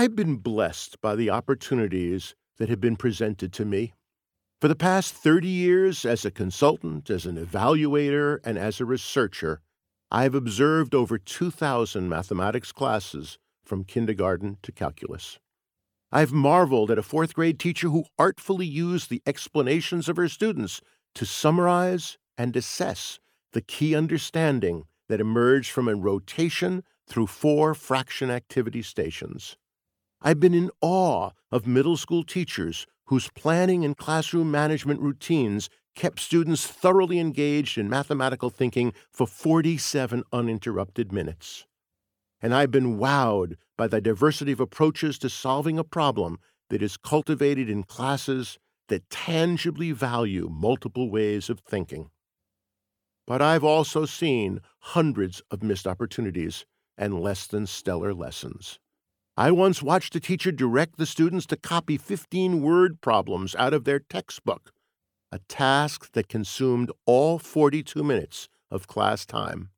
I've been blessed by the opportunities that have been presented to me. For the past 30 years, as a consultant, as an evaluator, and as a researcher, I have observed over 2,000 mathematics classes from kindergarten to calculus. I've marveled at a fourth grade teacher who artfully used the explanations of her students to summarize and assess the key understanding that emerged from a rotation through four fraction activity stations. I've been in awe of middle school teachers whose planning and classroom management routines kept students thoroughly engaged in mathematical thinking for 47 uninterrupted minutes. And I've been wowed by the diversity of approaches to solving a problem that is cultivated in classes that tangibly value multiple ways of thinking. But I've also seen hundreds of missed opportunities and less than stellar lessons. I once watched a teacher direct the students to copy 15 word problems out of their textbook, a task that consumed all 42 minutes of class time.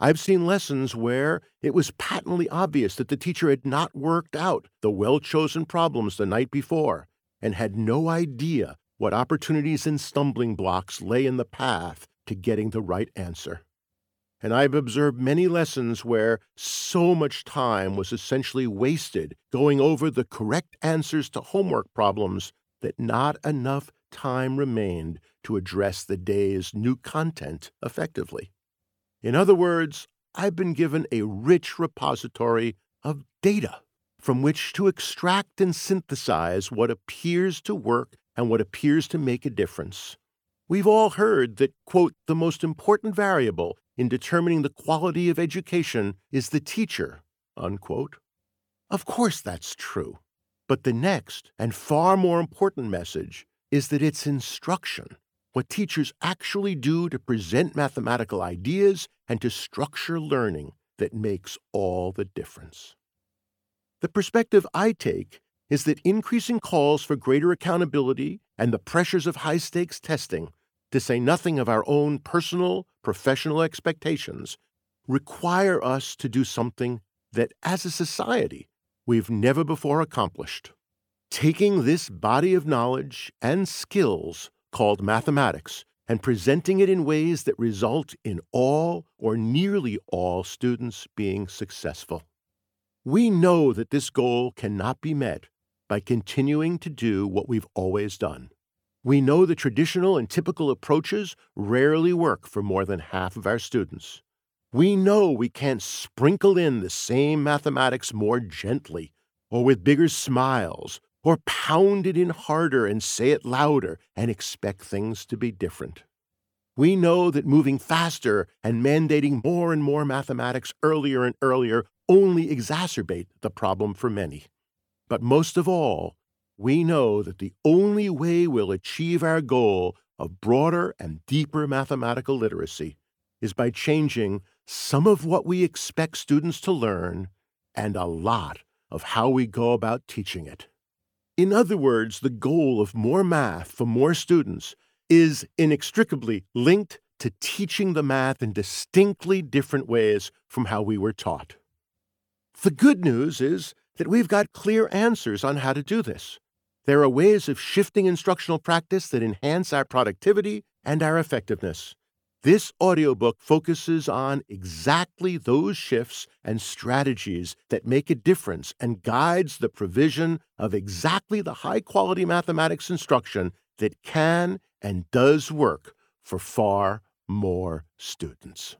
I've seen lessons where it was patently obvious that the teacher had not worked out the well chosen problems the night before and had no idea what opportunities and stumbling blocks lay in the path to getting the right answer. And I've observed many lessons where so much time was essentially wasted going over the correct answers to homework problems that not enough time remained to address the day's new content effectively. In other words, I've been given a rich repository of data from which to extract and synthesize what appears to work and what appears to make a difference. We've all heard that, quote, the most important variable in determining the quality of education is the teacher, unquote. Of course, that's true. But the next and far more important message is that it's instruction, what teachers actually do to present mathematical ideas and to structure learning, that makes all the difference. The perspective I take is that increasing calls for greater accountability and the pressures of high stakes testing, to say nothing of our own personal, professional expectations, require us to do something that, as a society, we've never before accomplished. Taking this body of knowledge and skills called mathematics and presenting it in ways that result in all or nearly all students being successful. We know that this goal cannot be met by continuing to do what we've always done. We know the traditional and typical approaches rarely work for more than half of our students. We know we can't sprinkle in the same mathematics more gently, or with bigger smiles, or pound it in harder and say it louder and expect things to be different. We know that moving faster and mandating more and more mathematics earlier and earlier only exacerbate the problem for many. But most of all, we know that the only way we'll achieve our goal of broader and deeper mathematical literacy is by changing some of what we expect students to learn and a lot of how we go about teaching it. In other words, the goal of more math for more students is inextricably linked to teaching the math in distinctly different ways from how we were taught. The good news is that we've got clear answers on how to do this. There are ways of shifting instructional practice that enhance our productivity and our effectiveness. This audiobook focuses on exactly those shifts and strategies that make a difference and guides the provision of exactly the high quality mathematics instruction that can and does work for far more students.